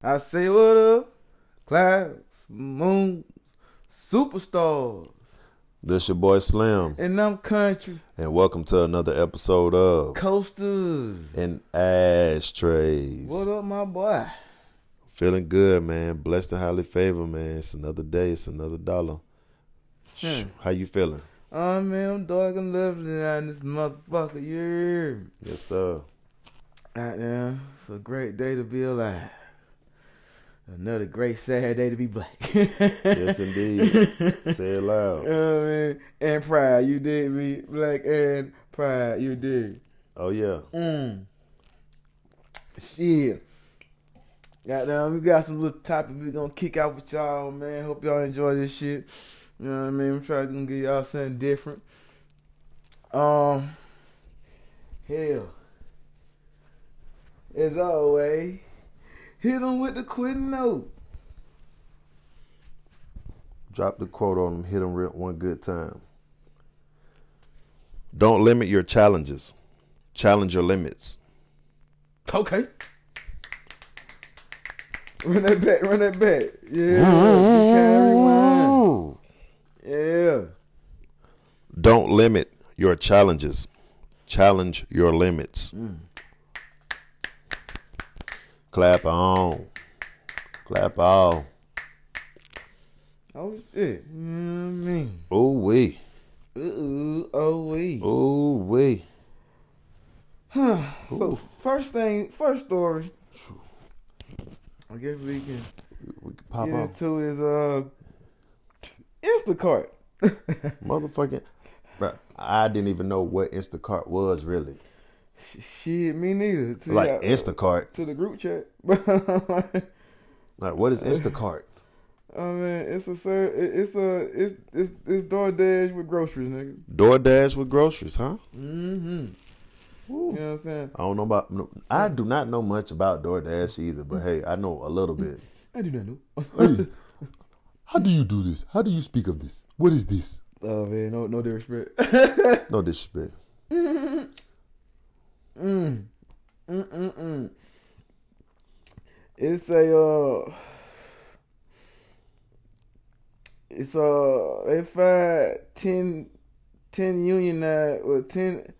I say what up, clouds, moons, superstars, This your boy Slim, and I'm country and welcome to another episode of coasters. In Ashtrays. What up, my boy? Feeling good, man. Blessed and highly favored, man. It's another day. It's another dollar. Hmm. How you feeling? Oh man, I'm dark and lovely on this motherfucker. Yeah. Yes, sir. Goddamn, it's a great day to be alive. Another great sad day to be black. Yes, indeed. Say it loud. Oh man, and pride, you did me black and pride, you did. Oh yeah. Mm. Shit. Goddamn, we got some little topic we gonna kick out with y'all, man. Hope y'all enjoy this shit. You know what I mean? I'm trying to give y'all something different. Um, hell, as always, hit them with the quitting note. Drop the quote on them. Hit them one good time. Don't limit your challenges. Challenge your limits. Okay. Run that back, run that back. Yeah. good kind rewind. Yeah. Don't limit your challenges. Challenge your limits. Mm. Clap on. Clap on. Oh shit. You know what I mean? Ooh wee. Ooh, oh we. Ooh wee. So first thing, first story. I guess we can We can pop get off. into is uh Instacart. Motherfucking. Bruh, I didn't even know what Instacart was really. Shit, me neither. To Like y'all- Instacart. to the group chat. Like what is Instacart? oh man, it's a sir. It's a it's it's it's DoorDash with groceries, nigga. DoorDash with groceries, huh? Mm-hmm. You know what I'm saying? I don't know about. no- I do not know much about DoorDash either, but hey, I know a little bit. I do not know. Hey, how do you do this? How do you speak of this? What is this? oh man, no no disrespect. No disrespect. Mm. Mm mm mm. It's a uh it's uh they fired 10, 10 unionized well 10,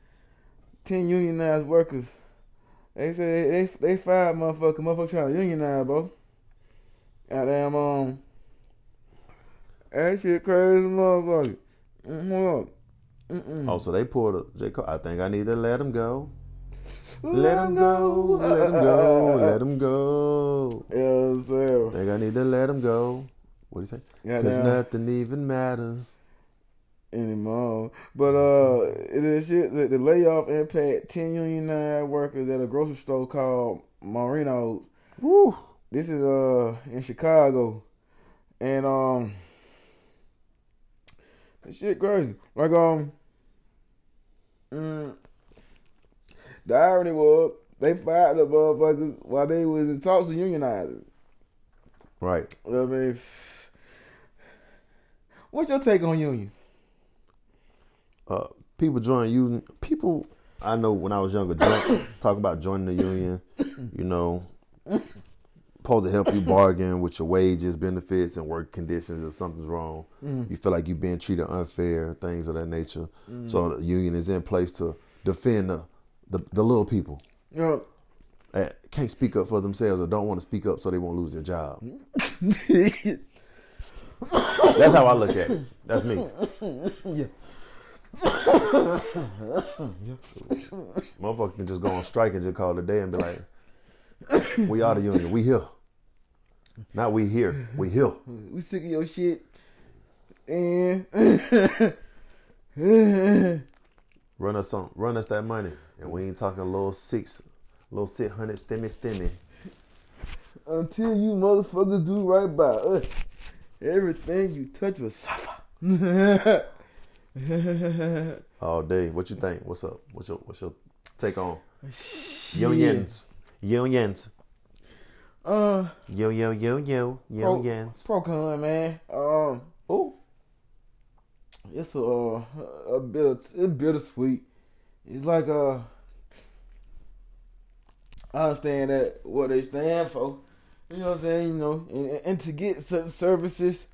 10 unionized workers. They say they they, they fired motherfucker motherfucker trying to unionize, bro. Goddamn um that shit crazy motherfucker. Mm. Mm-mm. Oh, so they pulled a J. Cole. I think I need to let him go. Let him go. Let him go. Let him go. Yeah, so Think I need to let him go. What do you say? Cause goddamn. nothing even matters. anymore. But uh, it is shit. The, the layoff impact ten unionized workers at a grocery store called Mariano's. Woo. This is uh in Chicago, and um, this shit crazy. Like um, mm, the irony was they fired the motherfuckers while they was in talks to unionize. Right. I mean, what's your take on unions? Uh, people join union. People I know when I was younger join, talk about joining the union. You know, supposed to help you bargain with your wages, benefits, and work conditions if something's wrong. You feel like you're being treated unfair, things of that nature. So the union is in place to defend the the, the little people that can't speak up for themselves or don't want to speak up so they won't lose their job. That's how I look at it. That's me. Yeah. Motherfucker can just go on strike and just call it a day and be like, "We are the union. We here. Not we here. We here." we sick of your shit. And Run us some. Run us that money, and we ain't talking a little six, little six hundred stimmy stimmy. until you motherfuckers do right by us, everything you touch will suffer. all day. What you think? What's up? What's your What's your take on unions? Unions. Uh, Yo yo yo yo yo unions. Procon, man. Um, it's a uh, a bit of, it's bittersweet. It's like uh, I understand that what they stand for, You know what I'm saying? You know, and, and to get certain services,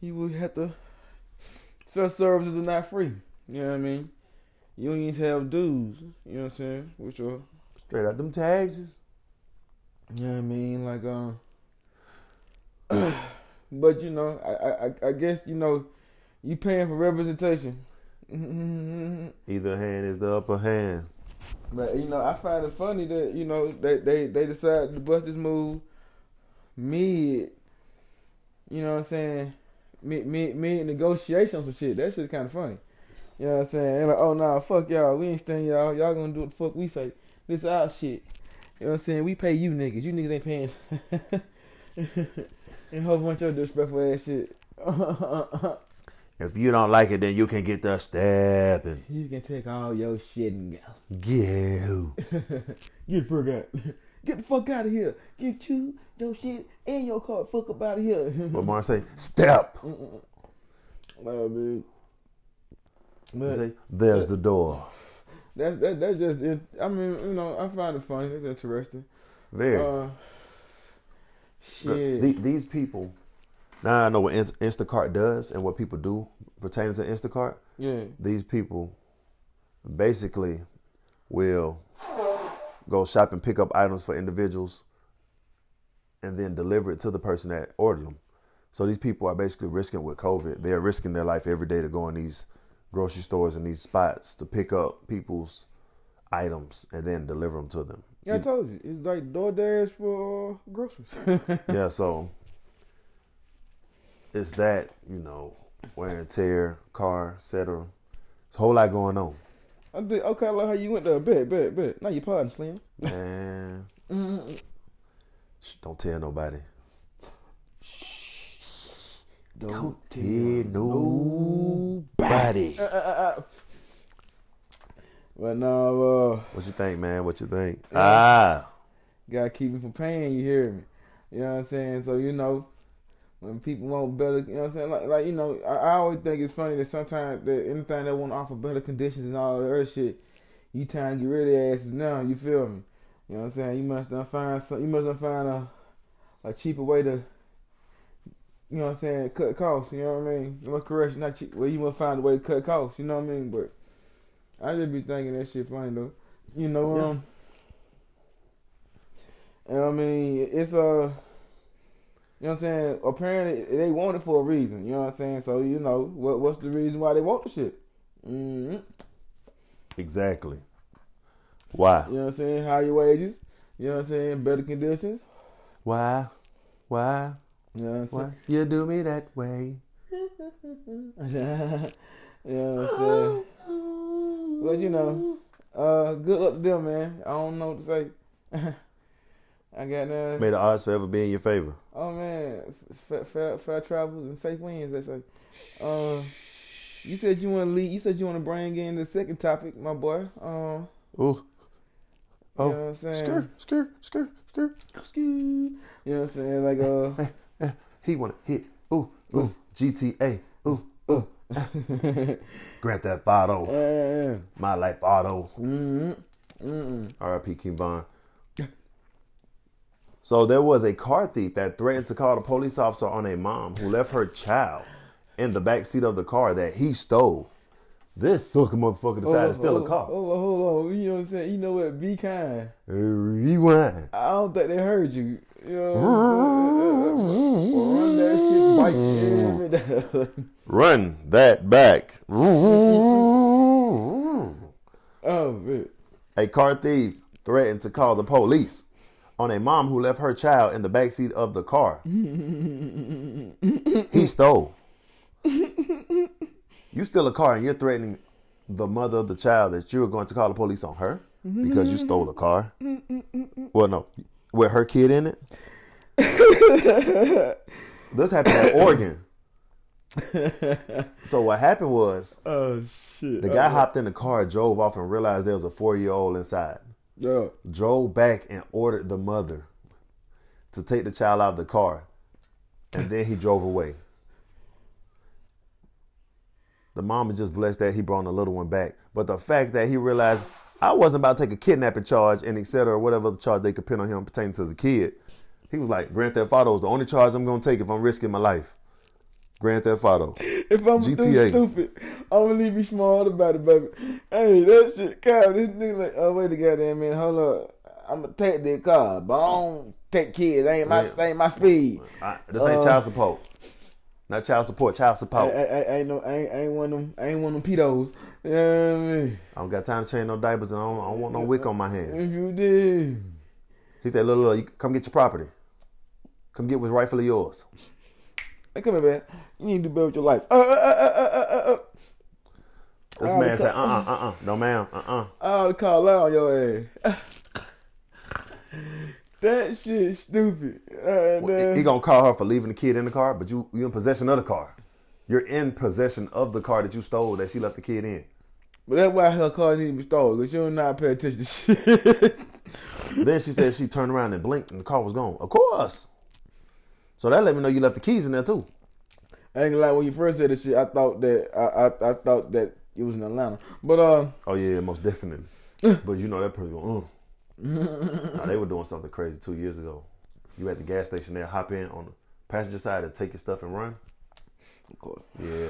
you would have to. Such services are not free. You know what I mean? Unions have dues. You know what I'm saying? Which are, Straight out them taxes. you know what I mean? Like, um. but you know, I, I I guess you know, you paying for representation. Either hand is the upper hand. But you know, I find it funny that you know they they they decided to bust this move mid. You know what I'm saying? Mid mid mid negotiation some shit. That shit's kind of funny. You know what I'm saying? And like, oh nah, fuck y'all. We ain't staying y'all. Y'all gonna do what the fuck we say. This our shit. You know what I'm saying? We pay you niggas. You niggas ain't paying. and a whole bunch of disrespectful ass shit. If you don't like it, then you can get the stabbing. you can take all your shit and go. Go. Get the fuck out. Get the fuck out of here. Get you, your shit, and your car. Fuck up out of here. But Mark say, step. Oh, man. But say, There's the door. that's that, that's just it. I mean, you know, I find it funny. It's interesting. Very. Uh, shit. The- these people. Now I know what Instacart does and what people do pertaining to Instacart. yeah. These people basically will go shop and pick up items for individuals and then deliver it to the person that ordered them. So these people are basically risking with COVID. They're risking their life every day to go in these grocery stores and these spots to pick up people's items and then deliver them to them. Yeah, I told you. It's like DoorDash for uh, groceries. yeah, so it's that, you know, wear and tear, car, etc. It's a whole lot going on. I think, okay, I like how you went there. Bet, bet, bet. Now you pardon, Slim. Man, shh, don't tell nobody. Don't tell nobody. But now, uh, What you think, man? What you think? Ah, gotta keep him from paying. You hear me? You know what I'm saying? So you know, when people want better, you know what I'm saying? Like, like you know, I, I always think it's funny that sometimes that anything that want to offer better conditions and all the other shit, you trying to get rid of asses now. You feel me? You know what I'm saying? You must done find some. You must done find a a cheaper way to. You know what I'm saying? Cut costs. You know what I mean? You must correct not cheap. Well, you must find a way to cut costs. You know what I mean? But I just be thinking that shit funny though. You know, Yeah. um. And I mean, it's uh, you know what I'm saying. Apparently, they want it for a reason. You know what I'm saying. So you know what? What's the reason why they want the shit? hmm exactly. Why? You know what I'm saying. Higher wages. You know what I'm saying. Better conditions. Why? Why? You know what I'm saying? you do me that way? you know what I'm saying. But you know, uh, good luck to them, man. I don't know what to say. I got uh, May the odds forever be in your favor. Oh man, fair, fair, fair travels and safe wins. They say. Uh, you said you want to lead. You said you want to bring in the second topic, my boy. Um, Ooh. you Oh, know what I'm saying? Skr, skr, skr, skr. You know what I'm saying? Like uh, He wanna hit. Ooh, ooh. GTA. Ooh, ooh. Grand Theft Auto. yeah, My Life Auto. mm-hmm, mm-hmm. R.I.P. King Von. So there was a car thief that threatened to call the police officer on a mom who left her child in the back seat of the car that he stole. This sucker motherfucker decided to steal a car. Hold on, hold on. You know what I'm saying? You know what? Be kind. Rewind. I don't think they heard you. You know what I'm saying? Run that shit, bike. Run that back. oh man. A car thief threatened to call the police on a mom who left her child in the backseat of the car. he stole. You steal a car and you're threatening the mother of the child that you're going to call the police on her because you stole a car. Well, no, with her kid in it. this happened in Oregon. So what happened was Oh shit. the guy oh, hopped in the car, drove off, and realized there was a four year old inside. Yeah. Drove back and ordered the mother to take the child out of the car, and then he drove away. The mom is just blessed that he brought the little one back, but the fact that he realized I wasn't about to take a kidnapping charge and et cetera, or whatever other charge they could pin on him pertaining to the kid. He was like, Grand Theft Auto is the only charge I'm gonna take if I'm risking my life. Grand Theft Auto. If I'm GTA. too stupid, I'm gonna leave you smart about it, baby. Hey, that shit, God, this nigga like, oh wait a goddamn minute, hold up. I'm gonna take that car, but I don't take kids. That ain't my, that ain't my speed. I, this ain't Uh, child support. Not child support, child support. I, I, I ain't no, I ain't, I ain't one of them, I ain't one of them pedos. You know what I mean? I don't got time to change no diapers and I don't, I don't want no wick on my hands. If you did, He said, look, look, you come get your property. Come get what's rightfully yours. Hey, come here, man. You need to do better with your life. Uh, uh, uh, uh, uh, uh, uh. This Oh, man said, uh uh uh uh. No, ma'am, uh uh. I'll call out on your ass. that shit stupid. Uh, Well, He gonna call her for leaving the kid in the car, but you you in possession of the car. You're in possession of the car that you stole that she left the kid in. but that's why her car need to be stolen, because she don't not pay attention to shit. then she said she turned around and blinked and the car was gone. Of course. So that let me know you left the keys in there too. I ain't gonna lie, when you first said this shit, I thought that I, I I thought that it was in Atlanta. But uh Oh yeah, most definitely. but you know that person going, uh. Nah, they were doing something crazy two years ago. You at the gas station there, hop in on the passenger side and take your stuff and run. of course. Yeah.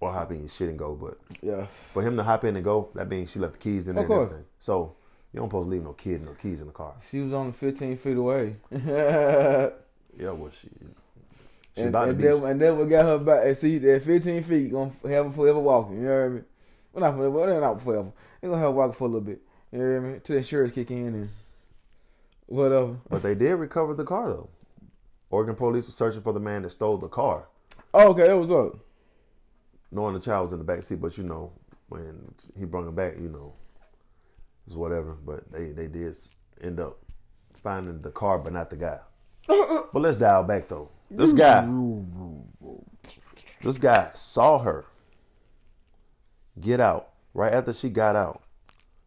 Or hop in your shit and go. But Yeah. for him to hop in and go, that means she left the keys in there Of and course. everything. So you don't supposed to leave no kid, no keys in the car. She was only fifteen feet away. and, Yeah, well she she and, about to be that, and that what got her back and see that fifteen feet gonna have her forever walking, you know what I mean? Well not forever, well, not forever. They gonna have her walking for a little bit. You know what I mean? Till the insurance kick in and whatever. But they did recover the car though. Oregon police were searching for the man that stole the car, Oh, okay, that was up. knowing the child was in the back seat. But you know, when he brought him back, you know, it's whatever. But they they did end up finding the car, but not the guy. but let's dial back though. This mm. guy, this guy saw her get out right after she got out.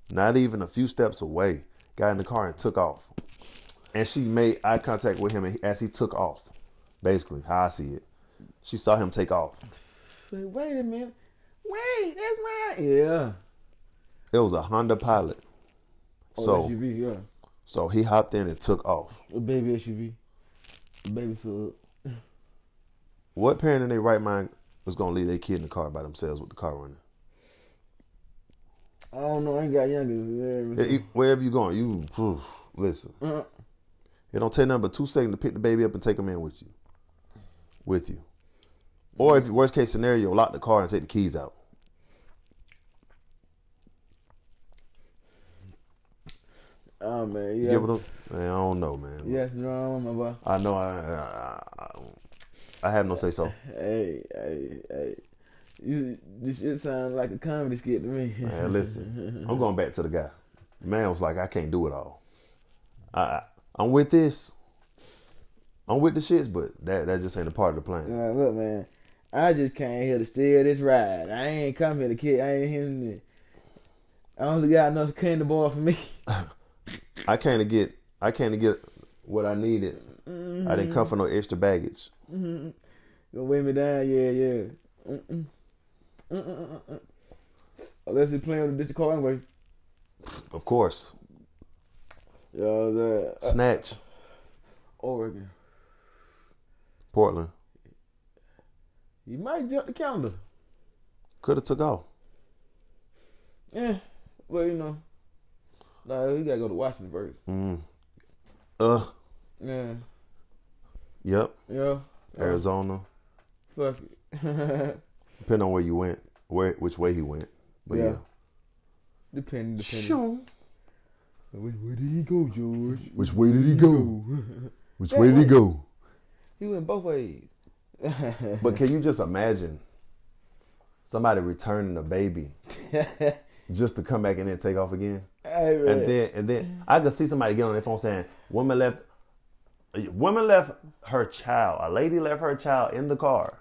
Not even a few steps away, got in the car and took off. And she made eye contact with him as he took off. Basically, how I see it. She saw him take off. Say, wait a minute. Wait, that's mine. Yeah. It was a Honda Pilot. Oh, So, SUV, yeah. so he hopped in and took off. A baby SUV. Baby sub. What parent in their right mind was gonna leave their kid in the car by themselves with the car running? I don't know. I ain't got youngers. Yeah, you- Wherever you going, you phew, listen. Uh, It don't take nothing but two seconds to pick the baby up and take him in with you. With you. Or if worst case scenario, lock the car and take the keys out. Oh man, You yeah. Give it a, man, I don't know, man. Yes, wrong, my boy. I know I, I, I, I have no say so. Hey, hey, hey. You, this shit sound like a comedy skit to me. Man, listen, I'm going back to the guy. The man was like, I can't do it all. I, I I'm with this. I'm with the shits, but that that just ain't a part of the plan. Nah, look, man. I just came here to steal this ride. I ain't come here to kid. I ain't here to. I only got enough candy bar for me. I can't get I can't get what I needed. I didn't come for no extra baggage. Gonna weigh me down, yeah, yeah. Mm-mm. Mm-mm-mm-mm. Unless he's playing with the district car anyway. Of course, Yo, the uh, snatch Oregon. Portland You might jump the calendar. could have took off. Yeah. Well, you know. Nah, you gotta go to Washington first. Mm. Uh, Yeah. yep. Yeah. Arizona, Fuck it. depending on where you went, where which way he went. But yeah, Yeah. depending, depending. Sure. Where, where did he go, George? Which way did he go? Which way did he go? he went both ways. But can you just imagine somebody returning a baby just to come back and then take off again? Hey. And then and then I could see somebody get on their phone saying, "Woman left, woman left her child. A lady left her child in the car,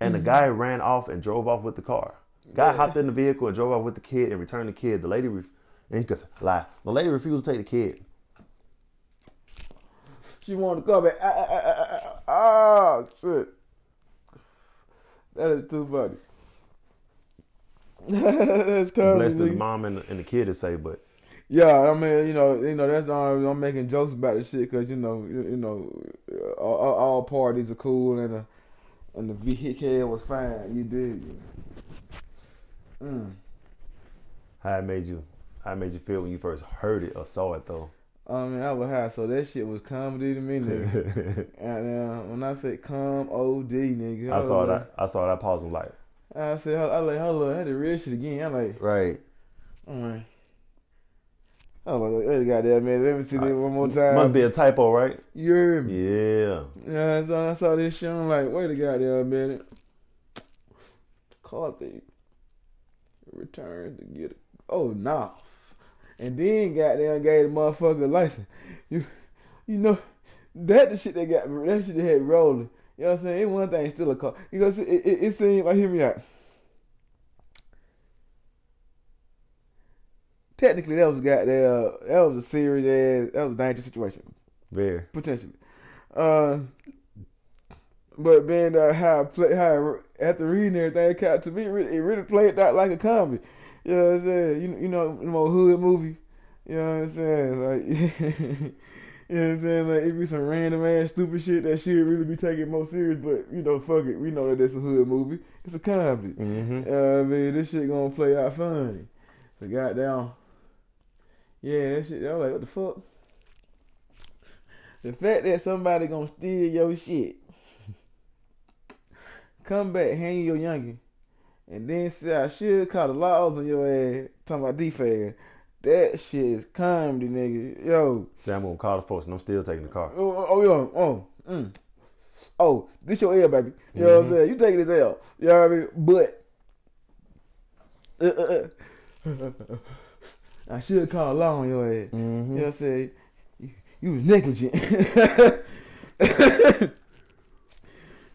and the guy ran off and drove off with the car. Guy hopped in the vehicle and drove off with the kid and returned the kid. The lady, ref- and he could lie. The lady refused to take the kid. She wanted to come back. Ah, ah, ah, ah, ah, ah, ah, shit. That is too funny. That's Blessed crazy. the mom and the, and the kid to say, but Yeah, I mean, you know, you know, that's the I'm making jokes about this shit because you know, you, you know, all, all- all parties are cool and the and the vehicle was fine. You did. Mm. How it made you? How it made you feel when you first heard it or saw it though? I mean, I was high, so that shit was comedy to me, nigga. and uh, when I said come OD, nigga, I saw that. I saw that pause. I'm like- I said, I like, hold on, I had to read shit again. I'm like, right. I'm like, oh my god, goddamn man, let me see this one more time. Must be a typo, right? You heard me? Yeah. Yeah, so I saw this shit. I'm like, wait a goddamn minute. Car thief. Return to get it. Oh, nah. And then goddamn gave the motherfucker a license. You you know, that the shit that got that shit that had rolling. You know what I'm saying? It one thing still a car. Because it, it, it seemed like, hear me out. Technically, that was goddamn, that was a serious ass, that was a dangerous situation Very. potentially. Uh, but being that how I play, how I, after reading everything, it kind to me, it really, it really played out like a comedy. You know what I'm saying? You, you know, the more hood movie. You know what I'm saying? Like, you know what I'm saying? Like, it be some random ass stupid shit that should really be taken more serious, but you know, fuck it. We know that it's a hood movie. It's a comedy. Mm-hmm. Uh, I mean, this shit gonna play out funny. So goddamn, yeah, that shit. I was like, what the fuck? The fact that somebody gonna steal your shit, come back, hand you your youngin, and then say I should call the laws on your ass, talking about defag. That shit is comedy, nigga. Yo, Say I'm gonna call the folks, and I'm still taking the car. oh, oh, oh, yo, oh, mm. oh, this your L, baby. You know what I'm saying? You taking this L. You know what I mean? But uh, uh, uh. I should call law on your ass. Mm-hmm. You know what I'm saying? You, you was negligent. you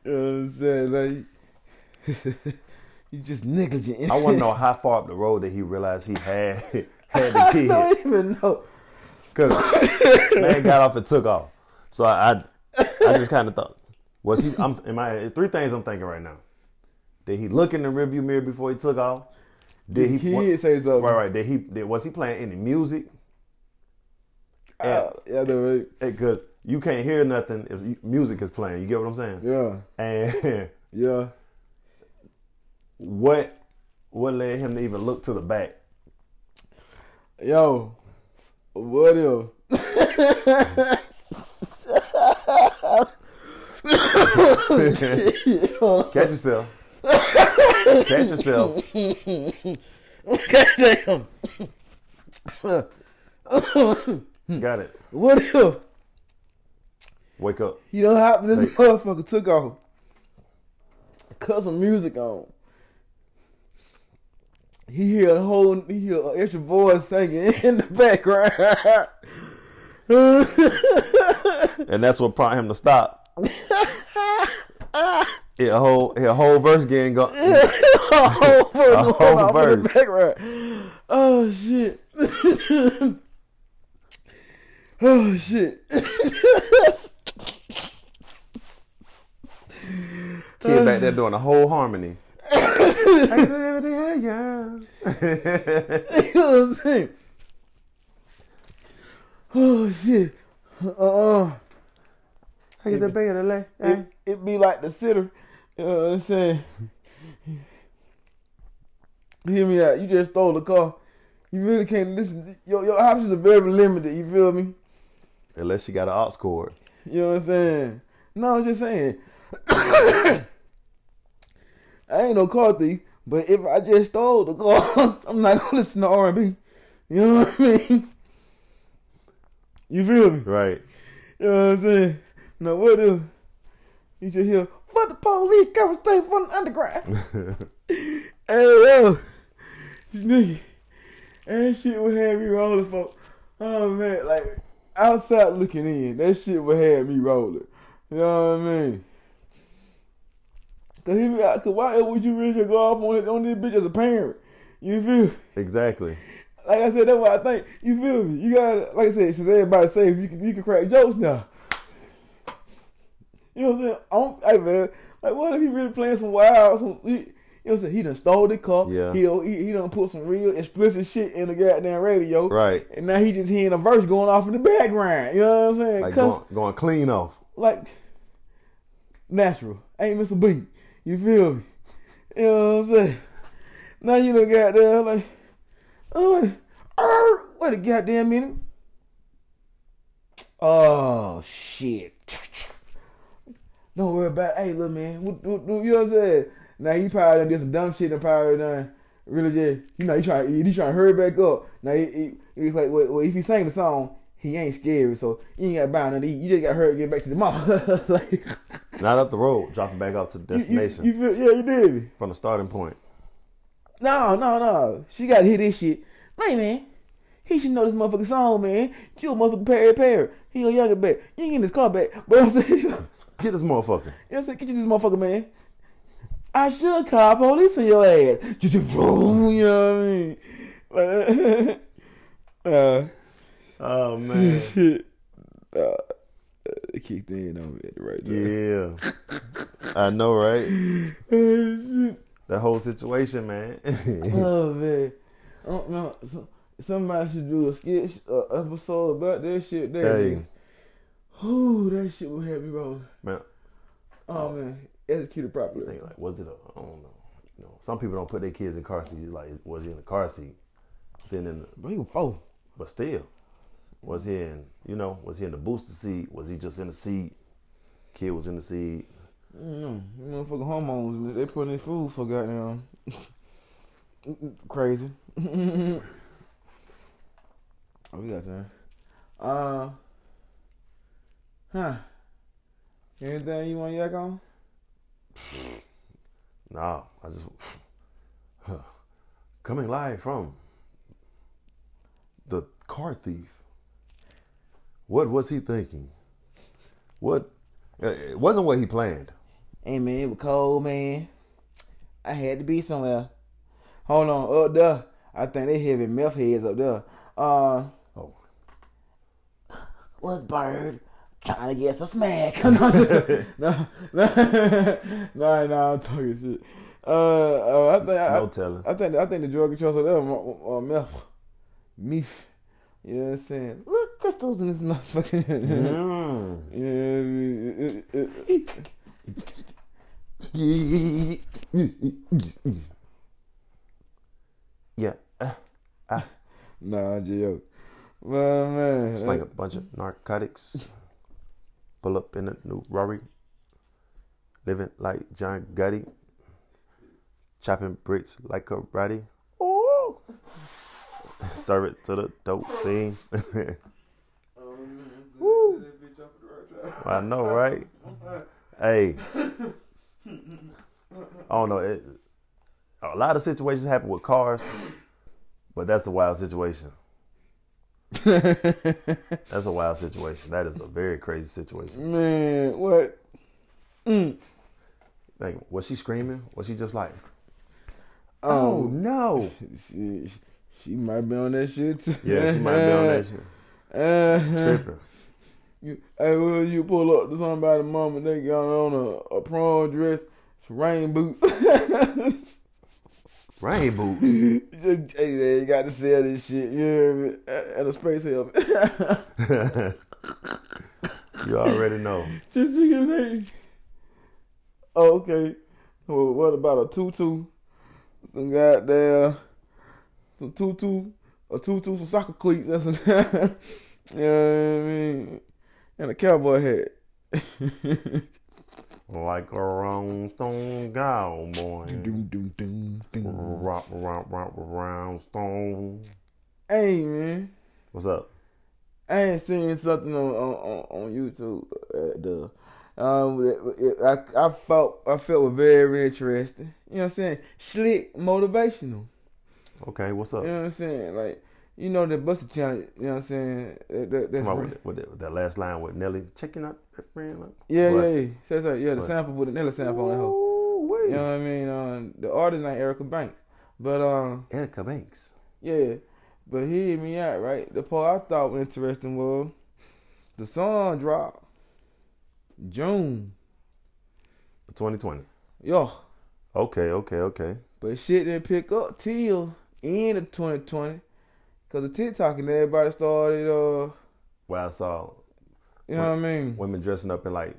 know what I'm saying? Like, you just negligent. I want to know how far up the road that he realized he had had the I don't even know. Cause man got off and took off. So I, I, I just kind of thought, was he? I'm in my three things I'm thinking right now. Did he look in the rearview mirror before he took off? Did he? Kid say something. Right, right. Did he? Did, was he playing any music? Uh, yeah, I know, right? Because you can't hear nothing if you- music is playing. You get what I'm saying? Yeah, And yeah. what what led him to even look to the back? Yo, what if? Catch yourself. Catch yourself. Goddamn. Got it. What if Wake up. you know how this motherfucker took off? Cut some music on. He hear a whole he hear an extra voice singing in the background. And that's what prompted him to stop. A whole a whole verse getting go. a whole verse, A whole off in the verse. Oh shit. oh shit. Kid back there doing a whole harmony. You know what I'm saying? Oh shit. Uh uh I get the bag of the leg. It, it be like the sitter. You know what I'm saying? Hear me out. You just stole the car. You really can't listen. Your your options are very limited. You feel me? Unless she got an aux cord. You know what I'm saying? No, I'm just saying. I ain't no car thief, but if I just stole the car, I'm not gonna listen to R&B. You know what I mean? You feel me? Right. You know what I'm saying? Now what if you just hear "Fuck the police, coming straight from the underground"? hey yo, this nigga, that shit would have me rolling for. Oh man, like outside looking in, that shit would have me rolling. You know what I mean? Cause, he, cause why else would you really go off on, it, on this bitch as a parent? You feel? exactly. Like I said, that's what I think. You feel me? You gotta, like I said, since everybody's safe, you can you can crack jokes now. You know what I'm saying? I'm, hey man, like what if he really playing some wild, some he, You know what I'm saying? He done stole the car. Yeah. He, he, he done put some real explicit shit in the goddamn radio. Right. And now he just hearing a verse going off in the background. You know what I'm saying? Like going, going clean off. like natural. Ain't miss a beat. You feel me? You know what I'm saying? Now you done got there like, oh, er, wait a goddamn minute. Oh shit. Don't worry about it. Hey, little man. What, what, what, you know what I'm saying? Now he probably done did some dumb shit and probably done really just, you know, he trying, he, he trying to hurry back up. Now he, he, he's like, well, well, if he sang the song, he ain't scary, so you ain't got bound eat. You just got to get back to the mall. like, Not up the road, dropping back up to the destination You, you feel, yeah, you did. from the starting point. No, no, no. She got to hear this shit. Hey, man. He should know this motherfucking song, man. You a motherfucking Perry Perry. He a younger back. You ain't getting this car back. But I'm saying, Get this motherfucker. what I'm saying? Get you this motherfucker, man. I should call police on your ass. You know what I mean? uh, Oh man. shit. Kicked in on me at the right time. yeah. I know, right? That whole situation, man. Oh man, I don't know. So- Somebody should do a sketch uh, episode about that shit. There, hey, Ooh, that shit would have me rolling. man. Oh man, executed properly. think like, was it a? I don't know. You know, some people don't put their kids in car seats. Like, was he in the car seat, sitting in? The, But he was four. but still, was he in? You know, was he in the booster seat? Was he just in the seat? Kid was in the seat. Mm, motherfucking hormones. They put in food for goddamn crazy. oh, we got time. Uh, huh? Anything you want to yak on? Nah, I just coming live from the car thief. What was he thinking? What? uh, It wasn't what he planned. Hey man, it was cold, man. I had to be somewhere. Hold on, up there. I think they heavy meth heads up there. Uh, Oh, what's bird trying to get some smack? no, no, no, no, no, I'm talking shit. Uh, uh I think I, no telling. I think I think the drug control there uh, meth, meth. You know what I'm saying? Look, crystals in this motherfucker. Yeah, I mean, it- it- yeah, uh, Nah, Gio. Man, man. it's like a bunch of narcotics. Pull up in a new Rari, living like John Gotti, chopping bricks like a. Ooh. Serve it to the dope fiends. Woo. I know, right? Hey, I don't know. It, a lot of situations happen with cars, but that's a wild situation. That's a wild situation. That is a very crazy situation. Man, what? Mm. Like, was she screaming? Was she just like, Um, "Oh no"? She, she might be on that shit too. Yeah, she might be on that shit, Uh, tripping. you, hey, will you pull up to somebody, mom, and they got on a, a prom dress, some rain boots. Rain boots. Just, hey man, you got to sell this shit, you me? And a space helmet. you already know. Just thinking, hey. Oh, okay. Well, what about a tutu? Some goddamn, some tutu, a tutu, some soccer cleats, and some, you know what I mean? And a cowboy hat. Like a Rolling Stone cowboy. Doom, doom, doom, doom. Rock, rock, rock, round stone. Hey man, What's up? I ain't seen something on on, on, on YouTube. Uh, the um, it, it, I I felt I felt was very interesting. You know what I'm saying? Slick, motivational. Okay, what's up? You know what I'm saying? Like, you know the Buss It challenge. You know what I'm saying? That, that, that's right. about with, the, with that last line with Nelly, checking out her friend. Like, yeah, yeah, yeah. Says that. Yeah, the Bus. sample with the Nelly sample on the hoe. Ooh, wait. You know what I mean? Uh, the artist ain't Erica Banks, but um, Erica Banks. yeah. But he hit me out right. The part I thought was interesting was the song dropped June. 2020. Yo, Okay, okay, okay. But shit didn't pick up till end of 2020. Cause the TikTok and everybody started, uh, Where I saw you know what I mean? women dressing up in like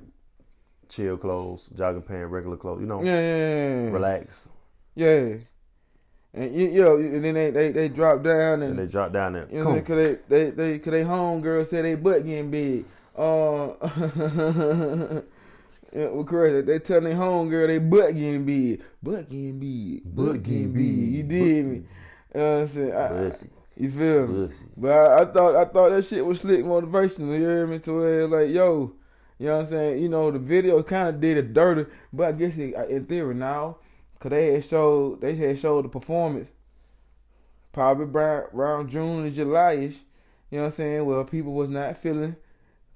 chill clothes, jogging pants, regular clothes. You know, Yeah, yeah, yeah, relax, Yeah. And you, you know, and then they they, they drop down and, and they drop down there. you know, cause they they they cause they homegirls said they butt getting big. Uh, yeah, well, correct. They telling their home girl they butt getting big, butt getting big, butt getting big. You did me. You know what I'm saying? I- you feel me? pussy. But I, I thought I thought that shit was slick motivational. You hear me? To where like, yo, you know what I'm saying? You know, the video kind of did it dirty, but I guess it, in theory now, cause they had showed they had showed the performance, probably around, June and July-ish. You know what I'm saying? Well, people was not feeling,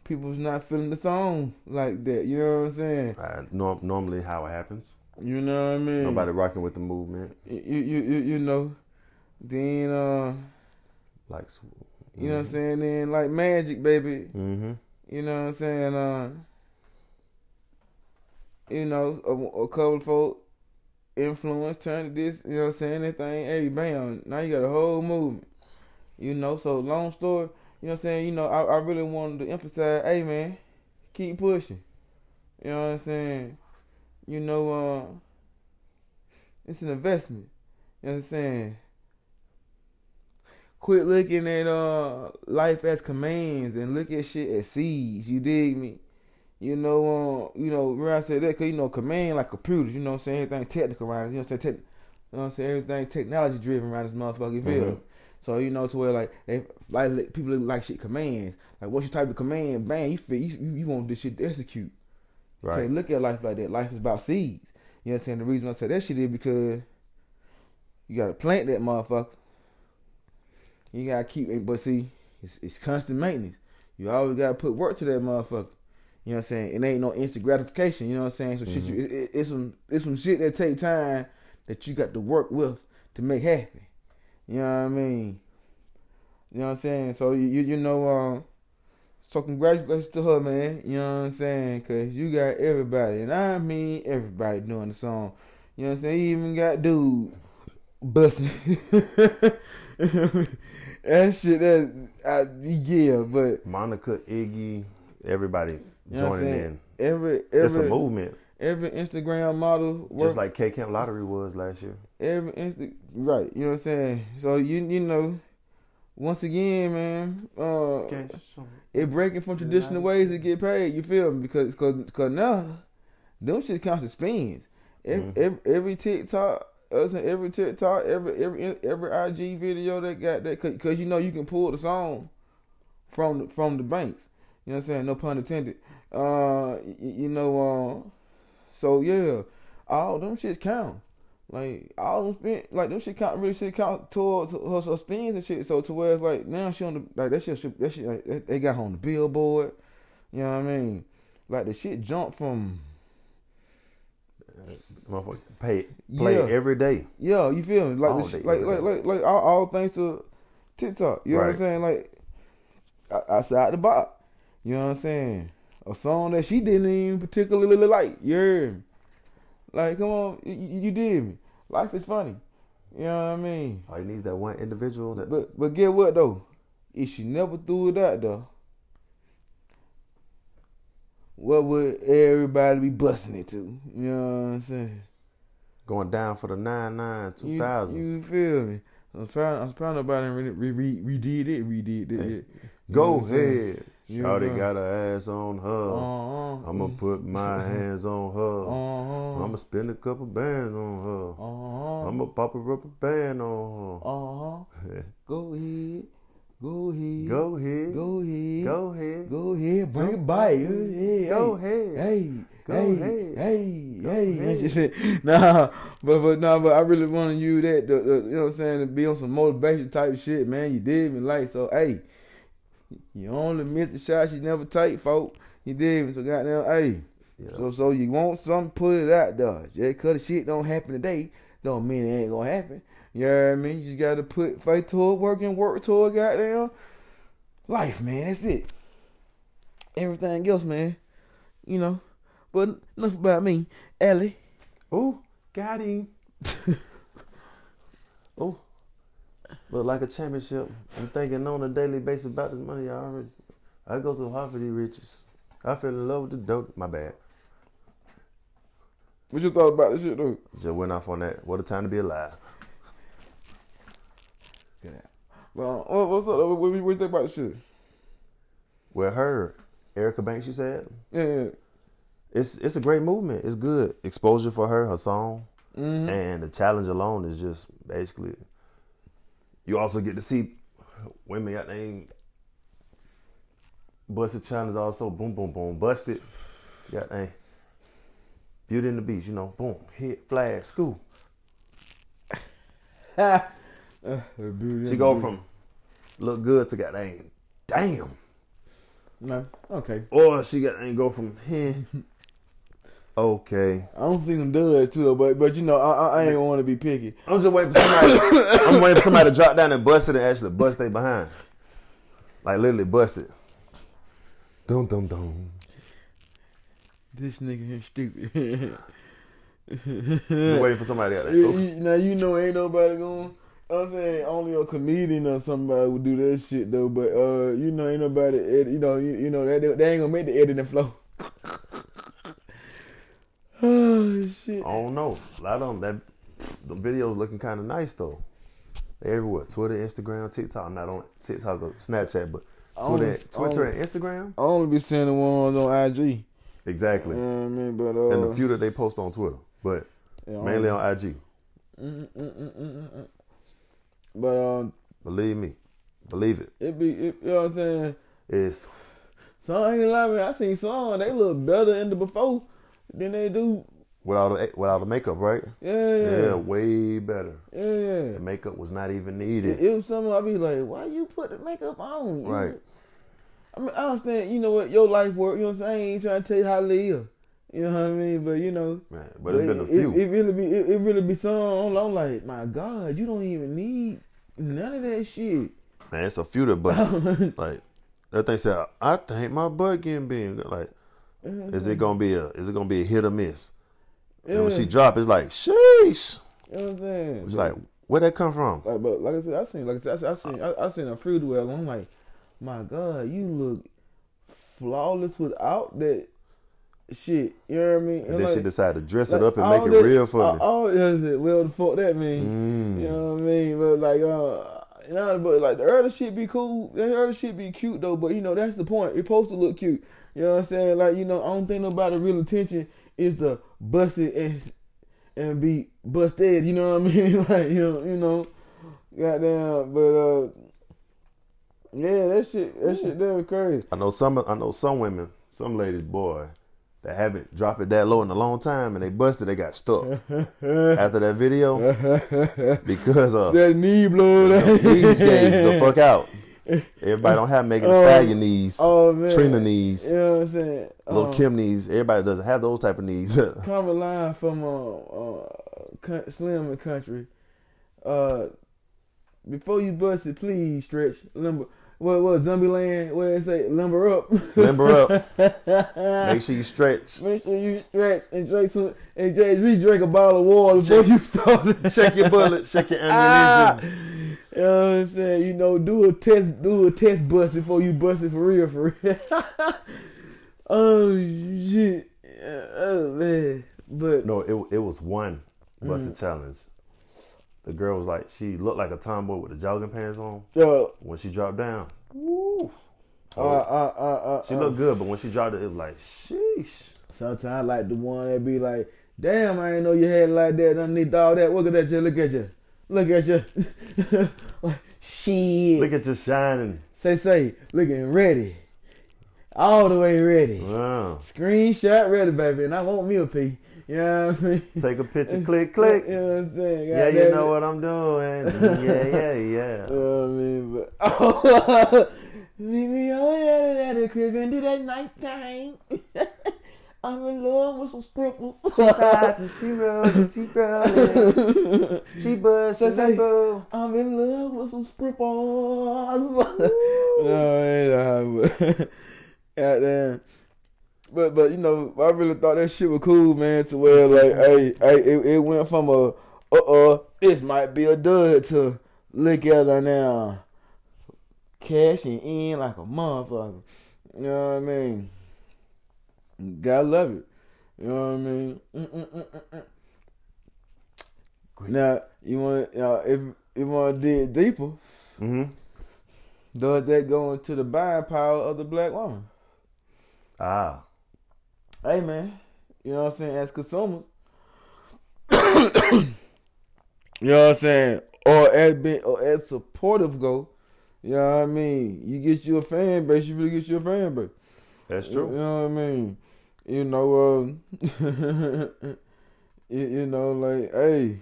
people was not feeling the song like that. You know what I'm saying? Uh, norm- normally, how it happens. You know what I mean? Nobody rocking with the movement. You you you, you know. Then uh, Like, you know what I'm saying? Then like Magic, baby. Mm-hmm. You know what I'm saying? Uh, you know, a, a couple of folk influence turned this, you know what I'm saying? That thing, hey, bam, now you got a whole movement. You know, so long story, you know what I'm saying? You know, I, I really wanted to emphasize, hey, man, keep pushing. You know what I'm saying? You know, uh, it's an investment. You know what I'm saying? Quit looking at uh life as commands and look at shit as seeds. You dig me? You know, uh, you know, where I said that, cause you know, command like computers. You know, what I'm saying everything technical around it. You know, what I'm saying, tech, you know, what I'm saying everything technology driven around this motherfucking feel? Mhm. So you know, to where like they like people look like shit commands. Like once you type the command, bang, you feel you, you, want this shit to execute. You Right. can't look at life like that. Life is about seeds. You know what I'm saying? The reason I said that shit is because you gotta plant that motherfucker. You gotta keep it, but see, it's, it's constant maintenance. You always gotta put work to that motherfucker. You know what I'm saying? It ain't no instant gratification. You know what I'm saying? So shit, you, it, it- it's some it's some shit that take time that you got to work with to make happen. You know what I mean? You know what I'm saying? So you you, you know, uh, so congratulations to her, man. You know what I'm saying? Cause you got everybody, and I mean everybody doing the song. You know what I'm saying? You even got dude busting. that shit, that I, yeah, but Monica, Iggy, everybody You know joining in. every every It's a movement, every Instagram model work just like K Camp Lottery was last year. every insta right. You know what I'm saying? So you you know, once again, man, uh, it breaking from traditional ways to get paid. You feel me? Because cause, cause now them shit counts as spins. Every, Mhm. every, every TikTok, us and every TikTok, every every every IG video that got that, cause you know you can pull the song from the, from the banks. You know what I'm saying? No pun intended. Uh, y- y- you know, uh, so yeah, all them shits count. Like all them spin, like them shit count really shit count towards her, her spins and shit. So to where it's like now she on the like that shit that shit like, they got her on the billboard. You know what I mean? Like the shit jumped from Motherfucker, pay play Yeah. every day. Yeah, you feel me? Like, All the day, like, like, like, like, all, all thanks to TikTok. You know what I'm saying? Like, outside the box. You know what I'm saying? A song that she didn't even particularly like. Yeah. Like, come on, you, you you did me. Life is funny. You know what I mean? All you need is that one individual that But but get what though? If she never threw it out though, what would everybody be busting it to? You know what I'm saying? going down for the nine nine two You- thousands. You, feel me? I'm trying. I'm trying. Nobody re, re, re, redid it. Redid it. Hey, yet. You know Go what I'm saying? ahead. You Shawty got her ass on her. Uh-huh. I'ma put my hands on her. Uh-huh. I'ma spend a couple bands on her. Uh-huh. I'ma pop a rubber band on Uh-huh. her. Go ahead. Go ahead. Go ahead. Go ahead. Go ahead. Go ahead. Bring it back. Hey, Go ahead. Hey, Go hey, ahead. hey, Go hey, ahead. and. Nah, but but nah, but I really want to use that. The, the, you know what I'm saying to be on some motivation type shit, man. You did me like so. Hey, you only miss the shots you never take, folk. You did me so goddamn. Hey, Yeah. so so you want something, put it out there. Just cause the shit don't happen today, don't mean it ain't gonna happen. You know what I mean? You just gotta put faith to it, work and work to it, goddamn life, man. That's it. Everything else, man. You know. But enough about me. Ellie. Oh, Got him. oh, look like a championship. I'm thinking on a daily basis about this money I already. I go so hard for these riches. I fell in love with the dope. My bad. What you thought about this shit though? Just went off on that. What a time to be alive. Well, what- what's up? What, what, what you think about this shit? With her, Erica Banks, you said Yeah, yeah. it's it's a great movement. It's good exposure for her, her song, Mm-hmm. and the challenge alone is just basically. You also get to see women got name Buss It challenge also boom boom boom busted. Got name Beauty and the Beast, you know, boom hit flag school. She go from look good to got name damn. no. Okay. Or she got and go from here. Okay. I don't see some duds too though, but but you know I I, ain't want to be picky. I'm just waiting for somebody. I'm waiting for somebody to drop down and bust it and actually bust they behind. Like literally bust it. Dum dum dum. This nigga here stupid. Just waiting for somebody out there. You- you- now you know ain't nobody going. I'm saying only a comedian or somebody would do that shit though. But uh, you know ain't nobody. You know you, you know they, they ain't gonna make the editing flow. oh shit. I don't know. A lot of them that the videos looking kind of nice though. They everywhere. Twitter, Instagram, TikTok. I'm not on TikTok or Snapchat, but Twitter, only, Twitter I and Instagram. I only be seeing the ones on IG. Exactly. You know what I mean? But uh, And the few that they post on Twitter, but yeah, mainly only- on IG. Mm, mm, mm, mm, mm, mm. But um, Believe me, believe it. it be it, you know what I'm saying. It's Some ain't gonna lie, man. I seen some they look better in the before than they do. without the, without the makeup, right? Yeah, Yeah, yeah, way better. yeah. yeah. The makeup was not even needed. it was something I'd be like, why you put the makeup on? Right. I mean, I understand. You know what your life work. You know what I'm saying. I ain't trying to tell you how to live. You know what I mean? But you know, Man, but it's been a few. It, it really be. It, it really be some. I'm, like, my God, you don't even need none of that shit. Man, it's a few that busted. like that thing said, I think my butt getting big. Like, mm-hmm. is it gonna be a is it gonna be a hit or miss? And when she Yeah. drop, it's like, sheesh. You know what I'm saying? It's like, where'd that come from? Like, but like I said, I seen, like I said, I seen, I, I seen a fruit well. I'm like, my God, you look flawless without that shit. You know what I mean? And then like, she decided to dress like, it up and make it that- real for me. Oh, is it? Well, the fuck that mean? Mm. You know what I mean? But like, uh, you know, but like the early shit be cool. The early shit be cute though. But you know, that's the point. It's supposed to look cute. You know what I'm saying? Like, you know, I don't think nobody real attention is to bust it and and be busted. You know what I mean? like, you know, you know, goddamn. But uh, yeah, that shit, that shit, that was crazy. I know some. I know some women, some ladies, boy, that haven't dropped it that low in a long time, and they busted. They got stuck after that video because uh, that knee blow. knees gave the fuck out. Everybody don't have Megan Thee Oh. Stallion knees, Oh man, Trina knees, You know what I'm saying? Little Um, Kim knees. Everybody doesn't have those type of knees. Common line from uh, uh, Slim and Country. Uh, before you bust it, please stretch limber. What what Zombieland? Where it say limber up? Limber up. Make sure you stretch. Make sure you stretch and drink some and drink, drink a bottle of water before you start. Check your bullets. Check your Ah, ammunition. you know what I'm saying? You know, do a test, do a test bust before you bust it for real, for real. oh shit! Oh man, but No, it it was one Mm. Buss It challenge. The girl was like, she looked like a tomboy with the jogging pants on. yo, When she dropped down, woo. uh, uh, uh, uh, she uh. looked good, but when she dropped it, it was like, sheesh. Sometimes I like the one that be like, "Damn, I ain't know you had like that. Underneath all that, look at that, you. Look at you. Look at you. like, shit. Look at you shining. say, say, looking ready, all the way ready. Wow. Screenshot ready, baby, and I want me a P. You know what I mean? Take a picture, click, click. You know what I'm saying? Yeah, you know it. what I'm doing. Yeah, yeah, yeah. You know what I mean? But oh, meet me on at the crib and do that nighttime. I'm in love with some sprinkles. She rockin', she rollin', she rollin', she bustin' that boo. I'm in love with some sprinkles. no, ain't but goddamn. But but you know, I really thought that shit was cool, man. To where like, hey, hey, it, it went from a uh uh, this might be a dud to look at her now, cashing in like a motherfucker. You know what I mean? Gotta love it. You know what I mean? Mm-mm-mm-mm. Now you want uh, if you want to dig deeper, Mm-hmm. does that go into the buying power of the black woman? Ah. Hey man, you know what I'm saying? As consumers, you know what I'm saying, or as being or as supportive go, you know what I mean. You get you a fan base, you really get you a fan base. That's true. You know what I mean? You know, um, you, you know, like, hey,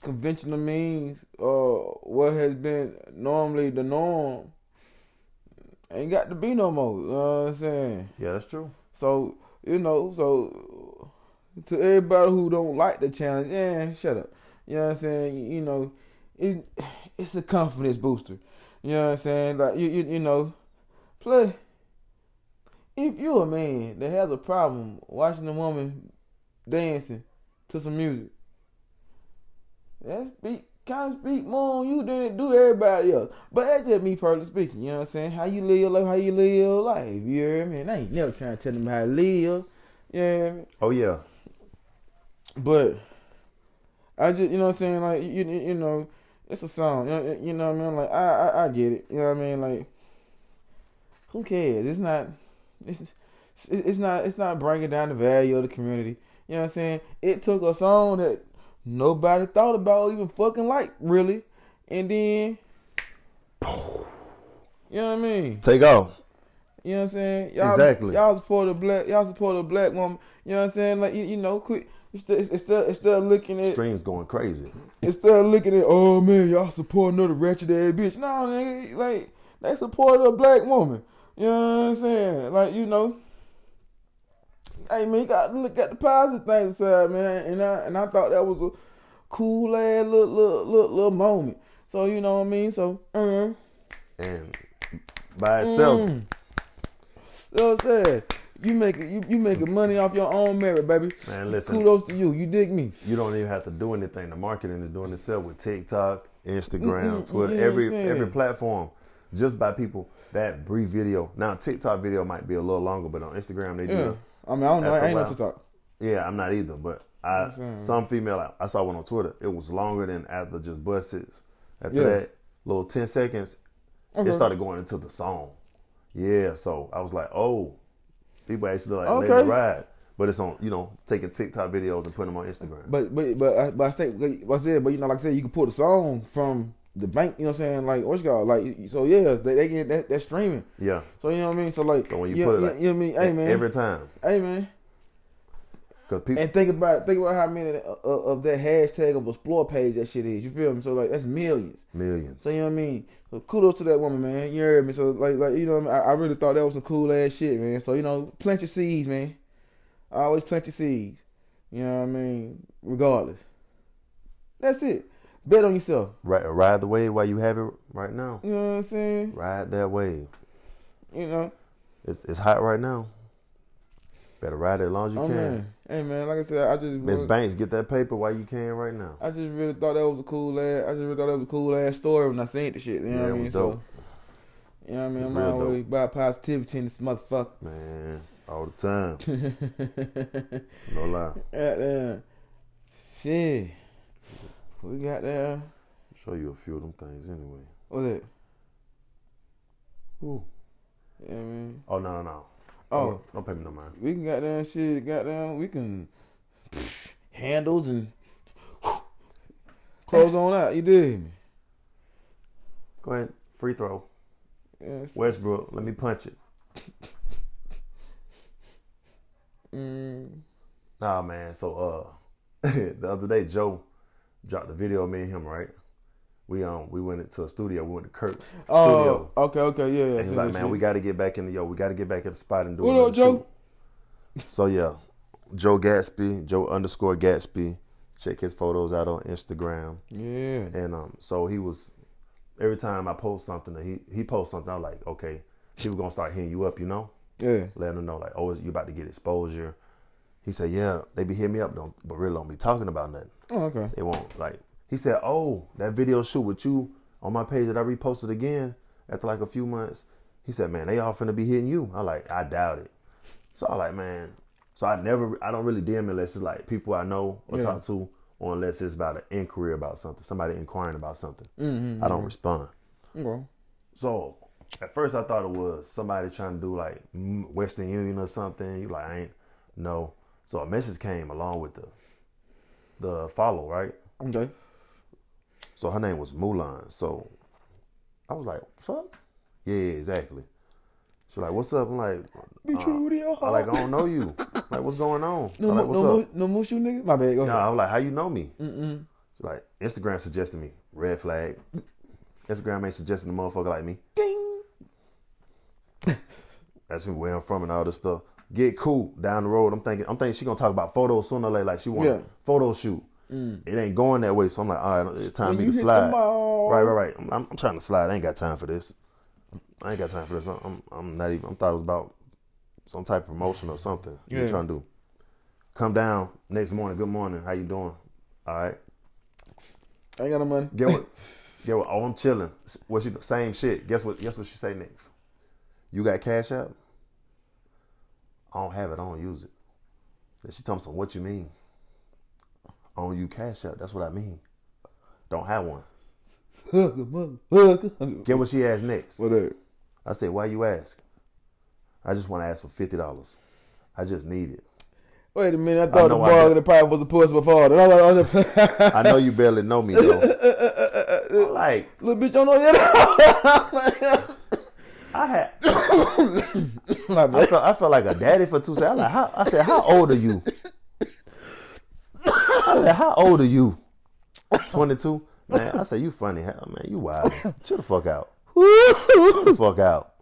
conventional means, uh, what has been normally the norm, ain't got to be no more. You know what I'm saying? Yeah, that's true. So, you know, so to everybody who don't like the challenge, yeah, shut up. You know what I'm saying? You know, it, it's a confidence booster. You know what I'm saying? Like you, you, you know, play. If you're a man that has a problem watching a woman dancing to some music, that's speak kind of speak more on you than it do everybody else. But that's just me personally speaking. You know what I'm saying? How you live your life, how you live your life. You hear me? And I ain't never trying to tell them how to live. You hear me? Oh yeah. But I just, you know what I'm saying? Like, you, you you know, it's a song. You know, you know what I mean? Like, I, I, I get it. You know what I mean? Like, who cares? It's not, it's, it's not, it's not bringing down the value of the community. You know what I'm saying? It took a song that nobody thought about even fucking like, really. And then, you know what I mean? Take off. You know what I'm saying? Y'all, Exactly. Y'all support a black. Y'all support a black woman. You know what I'm saying? Like you, you know, quick. It's still, it's still, it's still looking at, Streams going crazy. it's still looking at. Oh man, y'all support another ratchet ass bitch. No, nigga, like they support a black woman. You know what I'm saying? Like you know. Hey man, you got to look at the positive things aside, man. And I and I thought that was a cool ass little little little, little moment. So you know what I mean? So, uh, And by itself, Mm. You know what I'm saying? You making you, you making money off your own merit, baby. man, listen. Kudos to you. You dig me? You don't even have to do anything. The marketing is doing itself with TikTok, Instagram, Mm-mm, Twitter, every every platform, just by people that brief video. Now TikTok video might be a little longer, but on Instagram they do. Yeah. I mean, I don't know. I ain't no. TikTok. Yeah, I'm not either, but I some female I, I saw one on Twitter. It was longer than after just buses. After Yeah. that, little ten seconds, Okay. it started going into the song. Yeah, so I was like, oh, people actually like Okay. letting it ride. But it's on, you know, taking TikTok videos and putting them on Instagram. But but but I, but I think but I said, but you know, like I said, you can pull the song from the bank. You know what I'm saying? Like what's called? Like so, yeah, they, they get that that streaming. yeah, So you know what I mean? So like, So when you yeah, put it like- you know what I mean? Hey man, every time, hey man, people, and think about think about how many of, of that hashtag of explore page that shit is. You feel me? So like that's millions. millions. So you know what I mean? So kudos to that woman, man. You heard me? So like, like you know, what I, mean? I, I really thought that was some cool ass shit, man. So you know, plant your seeds, man. I Always plant your seeds. You know what I mean? Regardless. That's it. Bet on yourself. Ride, ride the wave while you have it right now. You know what I'm saying? Ride that wave. You know. It's it's hot right now. Better ride it as long as you Oh can. man. Hey man, like I said, I just Miss Banks, get that paper while you can right now. I just really thought that was a cool ass. I just really thought that was a cool ass story when I seen the shit. You know Yeah, what I mean? was So, dope. you know what I mean? I'm real always about positivity in this motherfucker. Man, all the time. No lie. Goddamn. Shit. We got there. Show you a few of them things anyway. What's that? Ooh. Yeah, man. Oh no no no. Oh, Don't, don't pay me no mind. we can goddamn shit. Goddamn, we can pff, handles and close on out. You did me. Go ahead. Free throw. Yes. Westbrook, let me punch it. Mm, Nah, man. So uh, the other day, Joe dropped a video of me and him. Right? We um we went into a studio. We went to Kirk oh, studio. okay, okay, yeah. yeah. And he's like, man, shit. we got to get back in the yo. We got to get back at the spot and do What another up, Joe? shoot. So yeah, Joe Gatsby, Joe underscore Gatsby. Check his photos out on Instagram. Yeah. And um, so he was every time I post something, he he posts something. I'm like, okay, people gonna start hitting you up, you know. Yeah. letting them know like, oh, you about to get exposure. He said, yeah, they be hitting me up, don't, but really don't be talking about nothing. Oh, okay. They won't like. He said, "Oh, that video shoot with you on my page that I reposted again after like a few months." He said, "Man, they all finna be hitting you." I like, I doubt it. So I like, man. So I never, I don't really DM unless it's like people I know or Yeah. talk to, or unless it's about an inquiry about something, somebody inquiring about something. Mm-hmm. I don't respond. Okay. So at first I thought it was somebody trying to do like Western Union or something. You like, I ain't no. So a message came along with the the follow, right? Okay. So her name was Mulan. So I was like, fuck? Yeah, exactly. She's like, what's up? I'm like, Be uh, true to your I like, I don't know you. like, what's going on? no, I'm no, like, what's no, up? no, no Mushu nigga. My bad. Go No, ahead. I was like, how you know me? Mm-mm. She's like, Instagram suggested me. Red flag. Instagram ain't suggesting a motherfucker like me. Ding. That's where I'm from and all this stuff. Get cool down the road. I'm thinking, I'm thinking she gonna talk about photos sooner or later. Like she want Yeah. a photo shoot. Mm. It ain't going that way. So I'm like, all right, uh, it's time When me to slide. Right, right, right. I'm, I'm, trying to slide. I ain't got time for this. I ain't got time for this. I'm, I'm, not even. I thought it was about some type of promotion or something. You Yeah. trying to do? Come down next morning. Good morning. How you doing? All right. I ain't got no money. Get what? Get what? Oh, I'm chilling. What she? Same shit. Guess what? Guess what she say next? You got cash app? I don't have it. I don't use it. Then she told me some. What you mean? I don't use cash app. That's what I mean. Don't have one. Get what she asked next. Whatever. I said, why you ask? I just want to ask for fifty dollars. I just need it. Wait a minute. I thought the I the pipe was supposed to before. I I know you barely know me though. I'm like Little bitch, don't know yet. I had, I felt, I felt like a daddy for two seconds. I like, how, I said, how old are you? I said, how old are you? Twenty two. Man, I said, you funny, hell, man. You wild. Chill the fuck out. Chill the fuck out.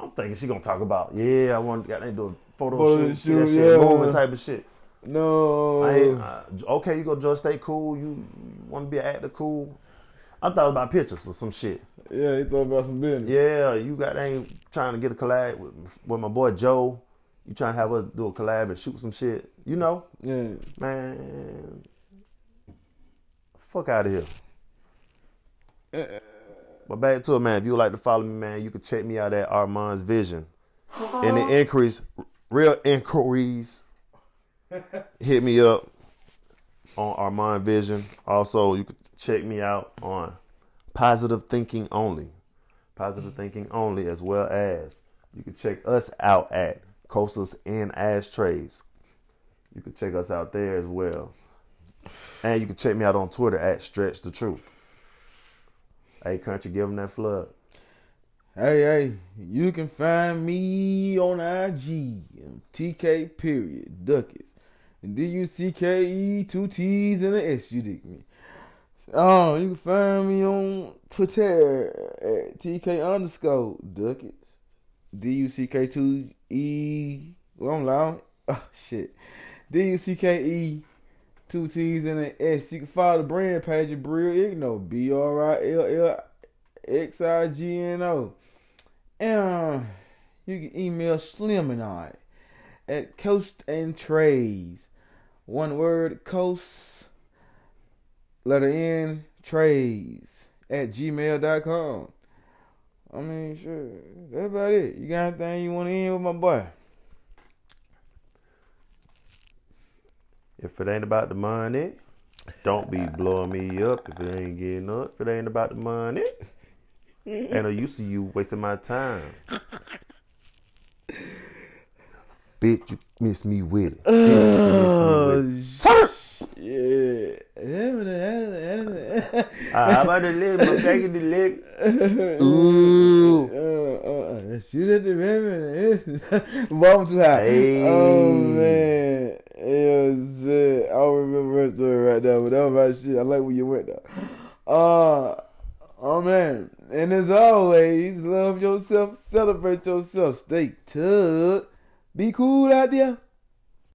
I'm thinking she gonna talk about, yeah, I want got to do a photo, Photo shoot, see that shoot, shit yeah. moving type of shit. No. I ain't, uh, okay, you go just stay cool. You want to be an actor, cool. I thought about pictures or some shit. yeah, he thought about some business. Yeah, you got ain't trying to get a collab with, with my boy Joe. You trying to have us do a collab and shoot some shit. You know, Yeah. man. Fuck out of here. But back to it, man. If you would like to follow me, man, you can check me out at Armand's Vision. And the increase, real inquiries, hit me up on Armand Vision. Also, you can check me out on Positive Thinking Only. Positive Thinking Only, as well as you can check us out at Coasters and Ashtrays. You can check us out there as well. And you can check me out on Twitter at Stretch the Truth. Hey, country, give them that flood. Hey, hey, you can find me on IG, TK period, Duckets. D U C K E, two T's and an S, you dig me. Oh, you can find me on Twitter at TK underscore Duckets. D U C K two E, well, I'm. Oh, shit. D U C K E, two T's and an S. You can follow the brand page at Brill Igno, B R I L L X I G N O. And you can email Slim and I at Coast and Trays. One word, Coast, letter N, Trays at gmail.com. I mean, sure, that's about it. You got anything you want to end with my boy? If it ain't about the money, don't be uh, blowing me up if it ain't getting up. If it ain't about the money, ain't no use to you wasting my time. Bitch, you miss me with it. Bitch, you miss me with it. Turn! Yeah. Ah, how about the leg? Back in the leg. Ooh. Uh, uh, uh, shoot at the river. Bottom too high. Hey. Oh man. It was it. I don't remember that story right now, but that was my shit. I like where you went though. Uh oh man. And as always, love yourself, celebrate yourself, stay tough, be cool out there.